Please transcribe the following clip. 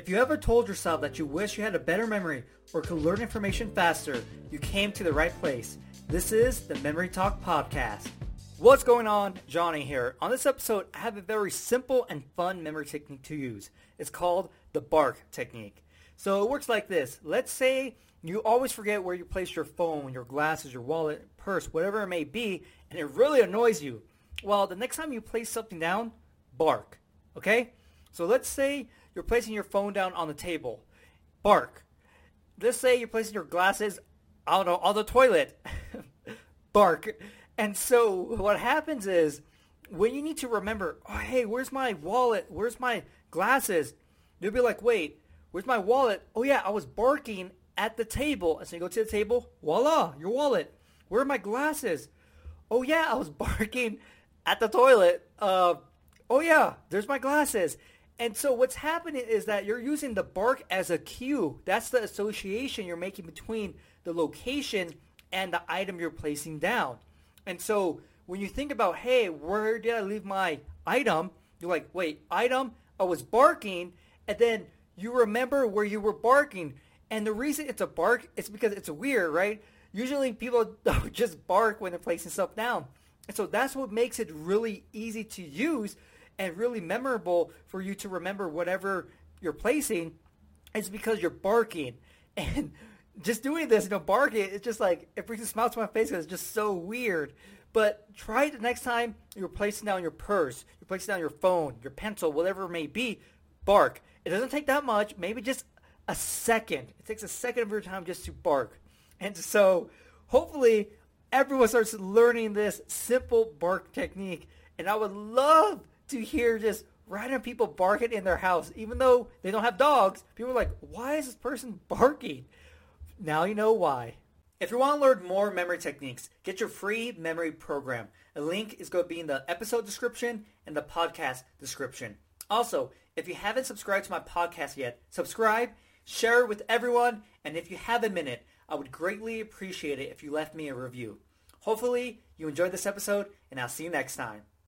If you ever told yourself that you wish you had a better memory or could learn information faster, you came to the right place. This is the Memory Talk Podcast. What's going on? Johnny here. On this episode, I have a very simple and fun memory technique to use. It's called the BARK technique. So it works like this. Let's say you always forget where you place your phone, your glasses, your wallet, purse, whatever it may be, and it really annoys you. Well, the next time you place something down, bark. Okay? So let's say you're placing your phone down on the table. Bark. Let's say you're placing your glasses, I don't know, on the toilet. bark. And so what happens is when you need to remember, oh, hey, where's my wallet? Where's my glasses? You'll be like, wait, where's my wallet? Oh, yeah, I was barking at the table. And so you go to the table, voila, your wallet. Where are my glasses? Oh, yeah, I was barking at the toilet. Uh, oh, yeah, there's my glasses. And so what's happening is that you're using the bark as a cue. That's the association you're making between the location and the item you're placing down. And so when you think about, hey, where did I leave my item? You're like, wait, item? I was barking. And then you remember where you were barking. And the reason it's a bark is because it's weird, right? Usually people don't just bark when they're placing stuff down. And so that's what makes it really easy to use and really memorable for you to remember whatever you're placing is because you're barking. And just doing this, you know, barking, it's just like, it brings a smile to my face because it's just so weird. But try it the next time you're placing down your purse, you're placing down your phone, your pencil, whatever it may be, bark. It doesn't take that much, maybe just a second. It takes a second of your time just to bark. And so hopefully everyone starts learning this simple bark technique. And I would love to hear just random people barking in their house, even though they don't have dogs. People are like, why is this person barking? Now you know why. If you want to learn more memory techniques, get your free memory program. A link is going to be in the episode description and the podcast description. Also, if you haven't subscribed to my podcast yet, subscribe, share it with everyone, and if you have a minute, I would greatly appreciate it if you left me a review. Hopefully, you enjoyed this episode, and I'll see you next time.